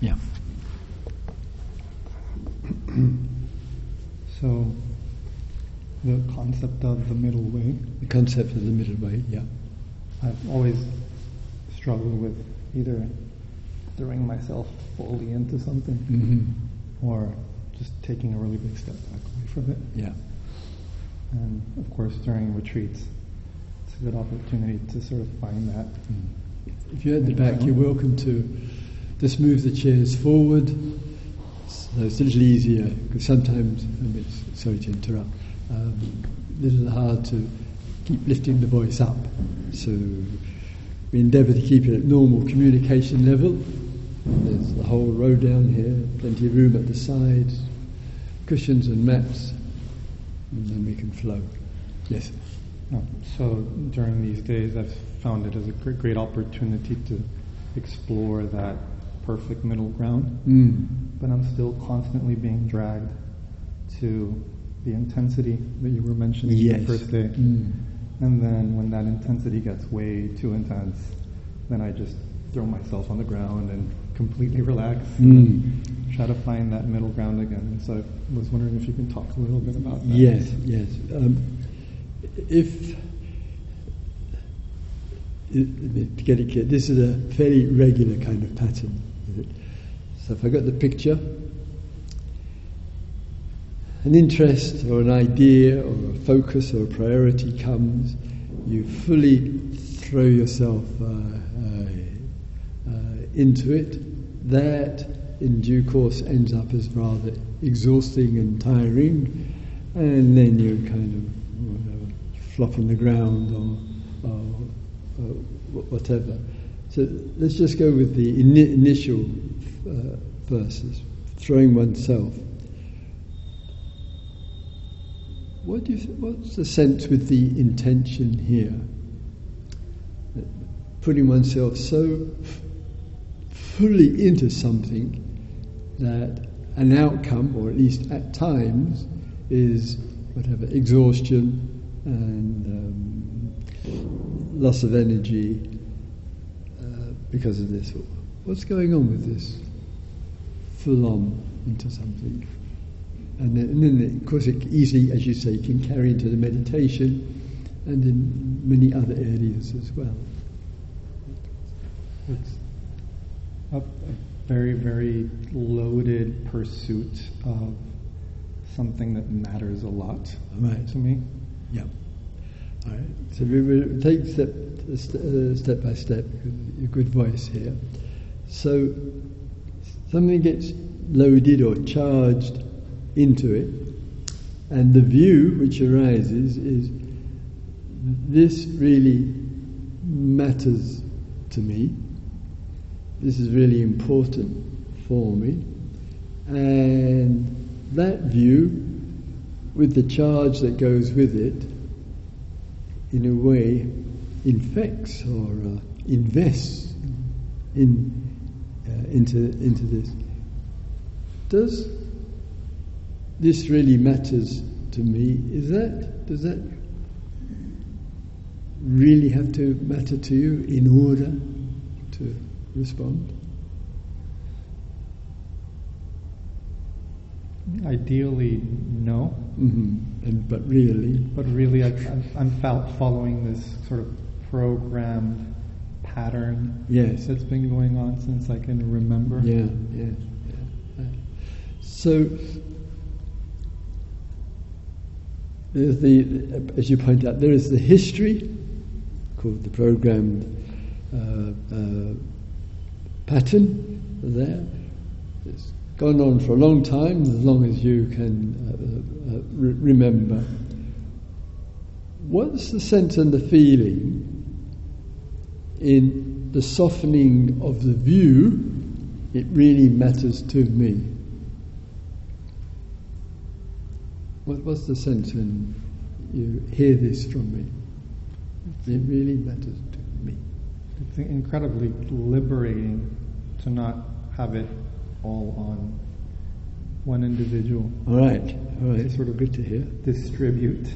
Yeah. So, the concept of the middle way, The concept of the middle way, yeah. I've always struggled with either throwing myself fully into something hmm or just taking a really big step back away from it. Yeah. And of course, during retreats, it's a good opportunity to sort of find that. If you're at the back, you're welcome to just move the chairs forward. So it's a little easier because sometimes, mean, it's- sorry to interrupt, um, a little hard to keep lifting the voice up. So we endeavour to keep it at normal communication level. There's the whole row down here, plenty of room at the sides, cushions and mats, and then we can flow. Yes. No, so during these days, I've found it as a great opportunity to explore that perfect middle ground, Mm. but I'm still constantly being dragged to the intensity that you were mentioning Yes. the first day. Mm. And then when that intensity gets way too intense, then I just throw myself on the ground and completely relax and try to find that middle ground again. So I was wondering if you can talk a little bit about that. Yes, yes. Um, if to get it clear, this is a fairly regular kind of pattern. So if I got the picture, an interest or an idea or a focus or a priority comes, you fully throw yourself uh, uh, uh, into it. That, in due course, ends up as rather exhausting and tiring, and then you kind of whatever, flop on the ground or, or, or whatever. So let's just go with the ini- initial uh, verses, throwing oneself. What do you th- what's the sense with the intention here? That Putting oneself so f- fully into something that an outcome, or at least at times, is whatever exhaustion and um, loss of energy uh, because of this. What's going on with this? Full on into something. And then, and then, of course, it easily, as you say, can carry into the meditation and in many other areas as well. It's a, a very, very loaded pursuit of something that matters a lot Right. to me. Yeah. All right. So we will take step uh, step by step. Good voice here. So something gets loaded or charged into it, and the view which arises is this really matters to me. This is really important for me, and that view with the charge that goes with it, in a way, infects or uh, invests in into into this. Does this really matters to me? Is that does that really have to matter to you in order to respond? Ideally, no, hmm And but really, but really, I, I'm, I'm following this sort of programmed pattern yes. that's been going on since I can remember. Yeah, yeah, yeah. So, there's the, as you point out, there is the history called the programmed uh, uh, pattern there. It's gone on for a long time, as long as you can uh, uh, re- remember. What's the sense and the feeling in the softening of the view? It really matters to me. What, what's the sense when you hear this from me? It really matters to me. It's incredibly liberating to not have it all on one individual. All right, all right. It's sort of good to hear. Distribute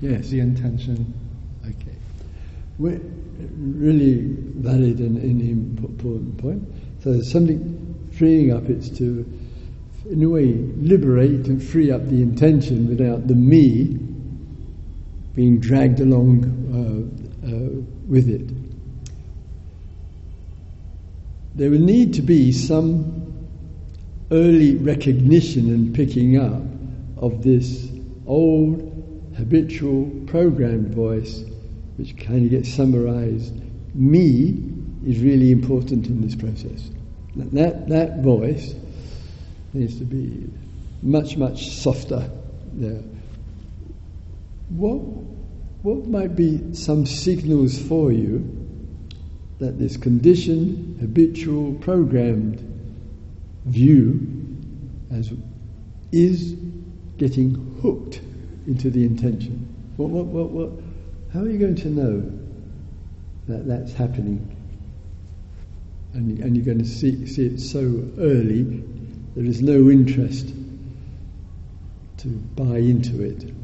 Yes. the intention. Really valid and, and important point. So there's something freeing up, it's to, in a way, liberate and free up the intention without the me being dragged along uh, uh, with it. There will need to be some early recognition and picking up of this old habitual programmed voice, which kind of gets summarized. Me is really important in this process. That, that voice needs to be much, much softer there. What, what might be some signals for you that this conditioned, habitual, programmed view as is getting hooked into the intention? What, what, what, what, how are you going to know that that's happening? And, and you're going to see, see it so early, there is no interest to buy into it.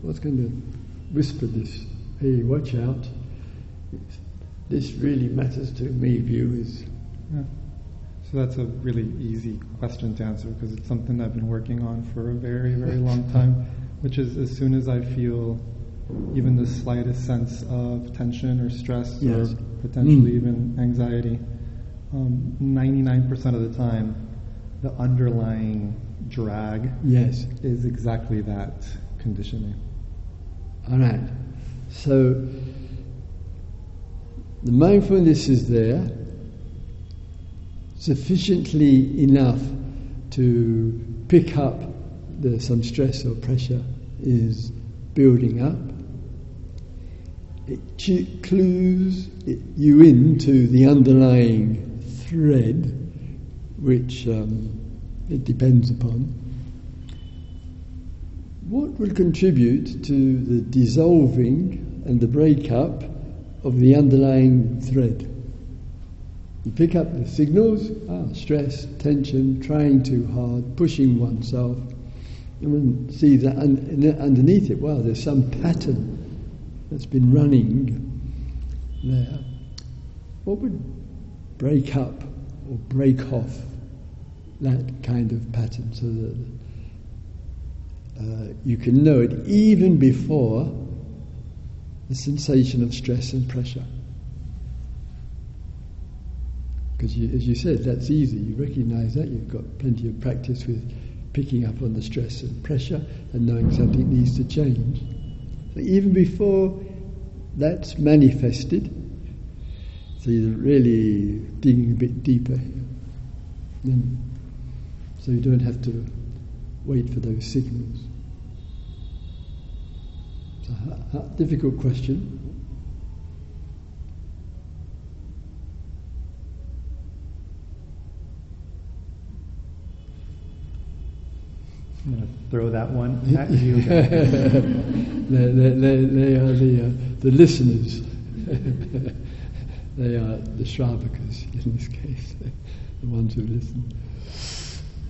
What's going to whisper this? Hey, watch out. This really matters to me, viewers. Yeah. So that's a really easy question to answer because it's something I've been working on for a very, very long time, which is as soon as I feel even the slightest sense of tension or stress yes. or potentially mm. even anxiety, um, 99% of the time, the underlying drag yes. is exactly that conditioning. All right. So the mindfulness is there sufficiently enough to pick up the, some stress or pressure is building up. It clues you into the underlying thread, which um, it depends upon. What will contribute to the dissolving and the breakup of the underlying thread? You pick up the signals, ah, stress, tension, trying too hard, pushing oneself, and then see that un- underneath it, wow, there's some pattern that's been running there. What would break up or break off that kind of pattern so that uh, you can know it even before the sensation of stress and pressure? Because as you said, that's easy. You recognize that. You've got plenty of practice with picking up on the stress and pressure and knowing something needs to change. Even before that's manifested, so you're really digging a bit deeper. Then, so you don't have to wait for those signals. It's a difficult question. I'm going to throw that one at you. they, they, they, are the, uh, the listeners. they are the Shravakas in this case, the ones who listen.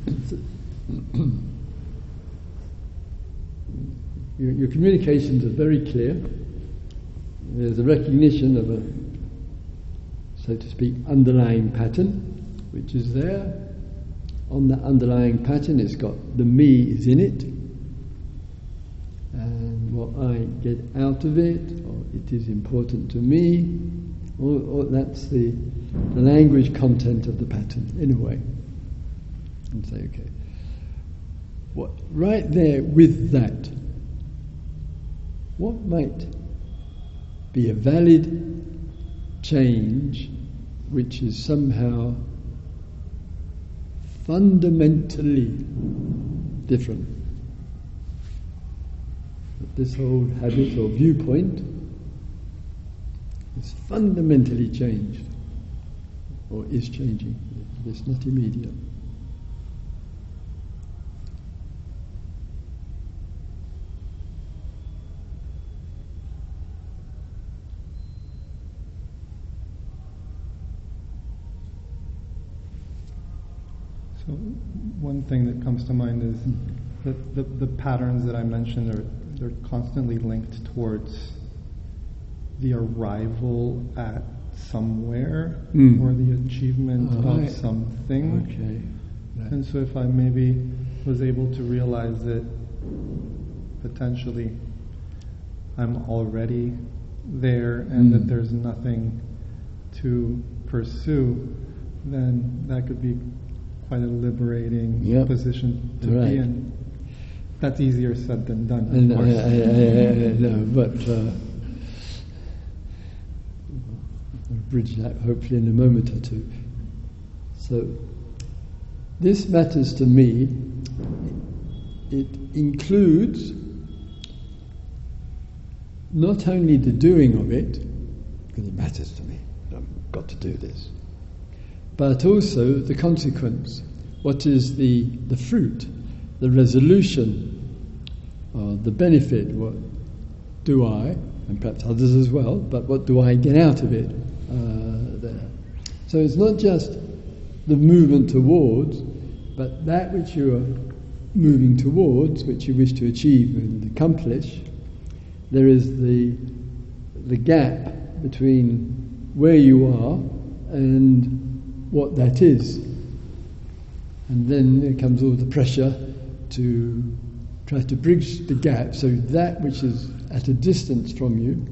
your, your communications are very clear. There's a recognition of a, so to speak, underlying pattern, which is there on that underlying pattern, it's got the me is in it, and what I get out of it, or it is important to me, or, or that's the, the language content of the pattern, in a way. And say, okay, what right there with that, what might be a valid change which is somehow fundamentally different. This whole habit or viewpoint is fundamentally changed or is changing. It's not immediate. One thing that comes to mind is that the, the patterns that I mentioned are they're constantly linked towards the arrival at somewhere Mm. or the achievement Oh, right. of something. Okay. Right. And so if I maybe was able to realize that potentially I'm already there and Mm. that there's nothing to pursue, then that could be quite a liberating Yep. position to Right. be in. That's easier said than done, of And I, course. I, I, I know, but uh, I'll bridge that hopefully in a moment or two. So, this matters to me. It includes not only the doing of it, because it matters to me, I've got to do this, but also the consequence. What is the, the fruit, the resolution, uh, the benefit? What do I, and perhaps others as well, but what do I get out of it uh, there? So it's not just the movement towards, but that which you are moving towards, which you wish to achieve and accomplish. There is the the gap between where you are and what that is. And then there comes all the pressure to try to bridge the gap so that which is at a distance from you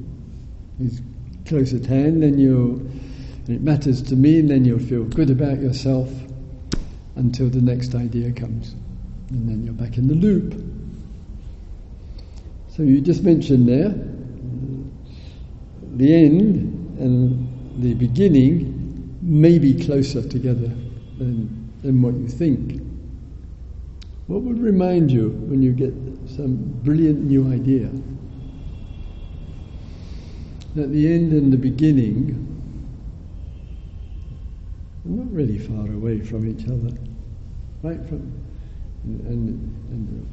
is close at hand, then you'll, and it matters to me, and then you'll feel good about yourself until the next idea comes. And then you're back in the loop. So you just mentioned there the end and the beginning may be closer together than, than what you think. What would remind you when you get some brilliant new idea? That the end and the beginning are not really far away from each other, right? From and, and, and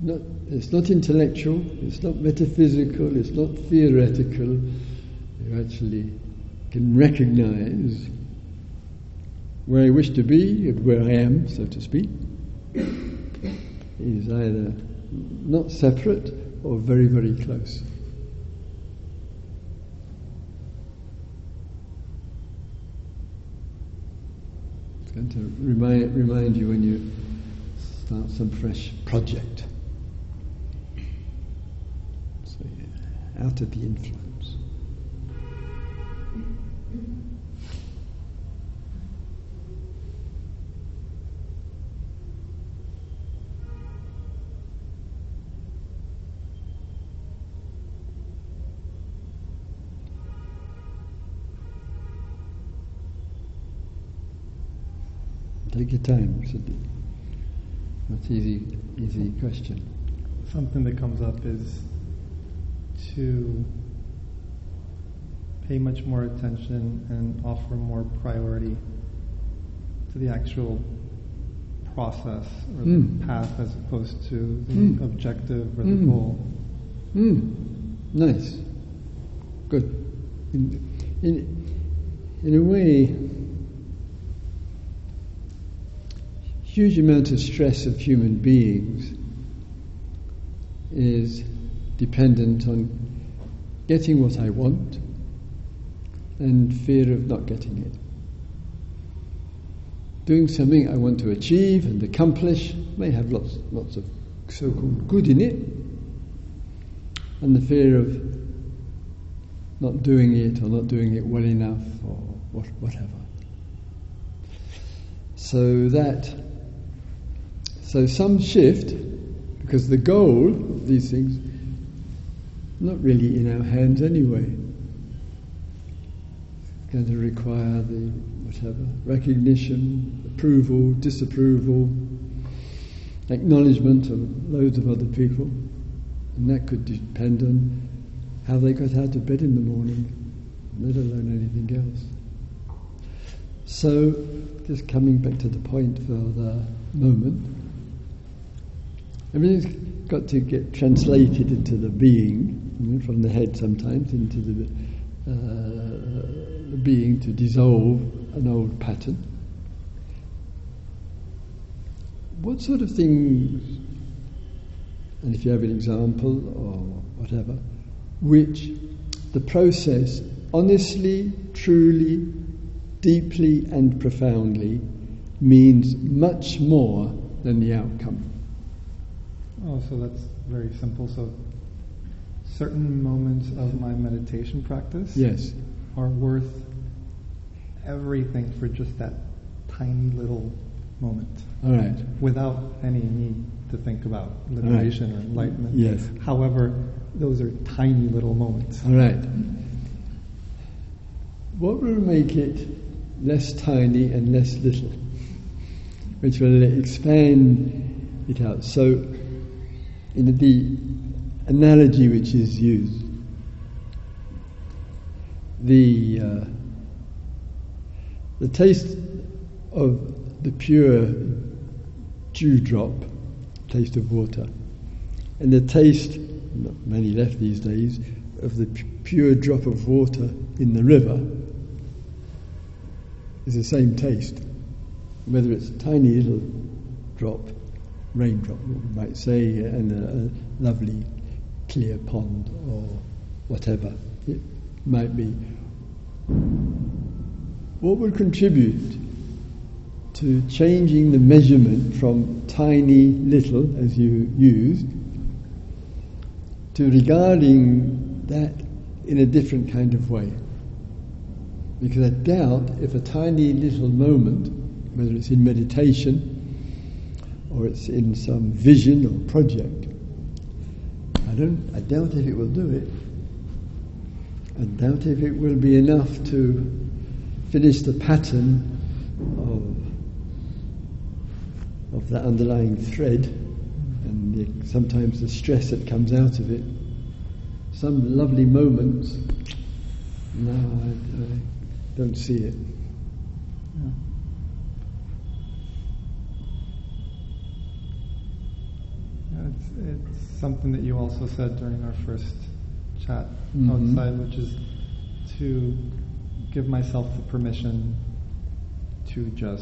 not, it's not intellectual, it's not metaphysical, it's not theoretical. You actually can recognize where I wish to be and where I am, so to speak, is either not separate or very, very close. It's going to remind, remind you when you start some fresh project. So, yeah, out of the influence. Take your time. Not easy, easy question. Something that comes up is to pay much more attention and offer more priority to the actual process or Mm. the path as opposed to the Mm. objective or the Mm. goal. Hmm. Nice. Good. In, in, in a way, huge amount of stress of human beings is dependent on getting what I want and fear of not getting it. Doing something I want to achieve and accomplish may have lots, lots of so-called good in it, and the fear of not doing it or not doing it well enough or what, whatever. So that, so some shift, because the goal of these things, not really in our hands anyway. It's going to require the whatever recognition, approval, disapproval, acknowledgement of loads of other people. And that could depend on how they got out of bed in the morning, let alone anything else. So, just coming back to the point for the moment, everything's got to get translated into the being, from the head sometimes into the, uh, the being to dissolve an old pattern. What sort of things and if you have an example or whatever, which the process honestly, truly, deeply, and profoundly means much more than the outcome. Oh, so that's very simple. So, certain moments of my meditation practice Yes. are worth everything for just that tiny little moment All right. without any need to think about liberation or enlightenment. Yes. However, those are tiny little moments. All right. What will make it less tiny and less little? Which will expand it out. So, in the analogy which is used, the uh, the taste of the pure dewdrop, taste of water, and the taste, not many left these days, of the pu- pure drop of water in the river is the same taste. Whether it's a tiny little drop, raindrop, we might say, and a, a lovely clear pond or whatever it might be. What would contribute to changing the measurement from tiny little, as you used, to regarding that in a different kind of way. Because I doubt if a tiny little moment, whether it's in meditation or it's in some vision or project, I don't I doubt if it will do it. I doubt if it will be enough to finish the pattern of of that underlying thread and the, sometimes the stress that comes out of it. Some lovely moments. No, I, I don't see it. It's, something that you also said during our first chat Mhm. outside, which is to give myself the permission to just